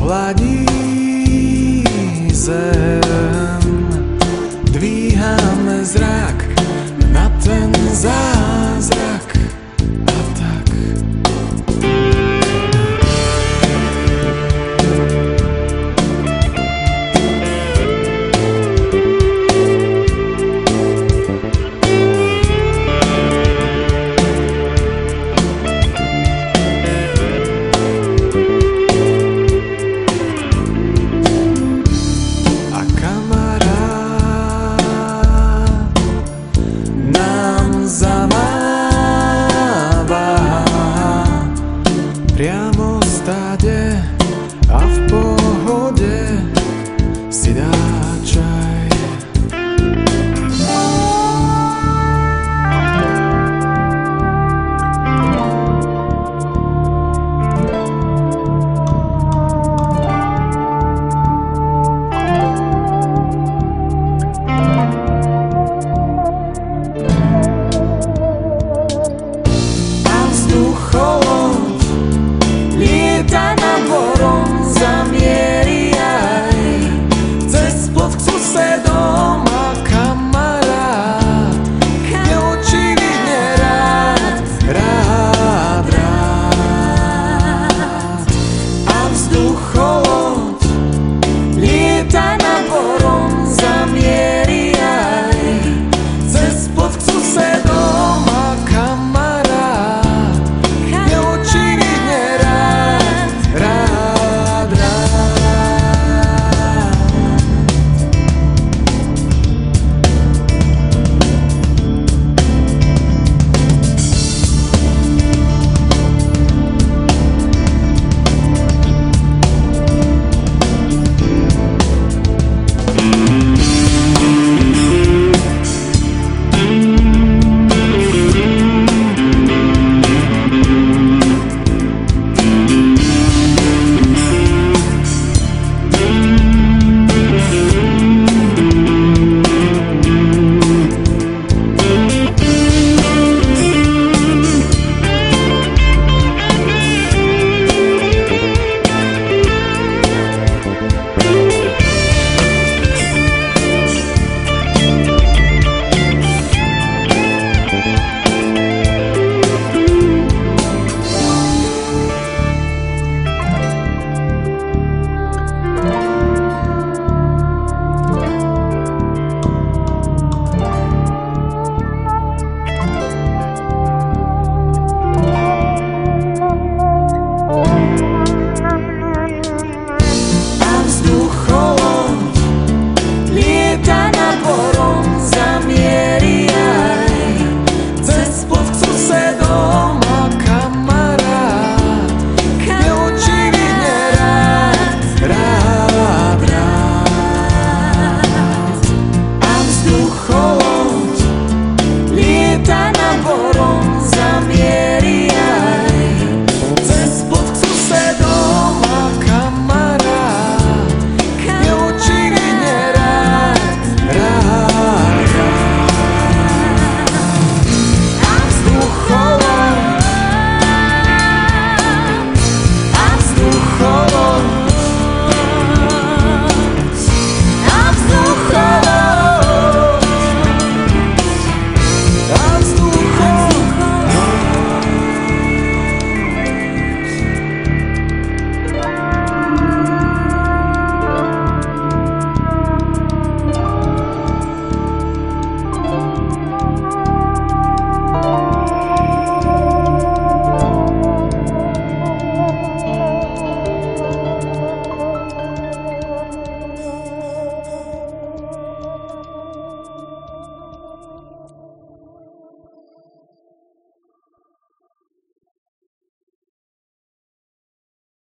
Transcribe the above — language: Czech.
hladí zem. Dvíháme zrak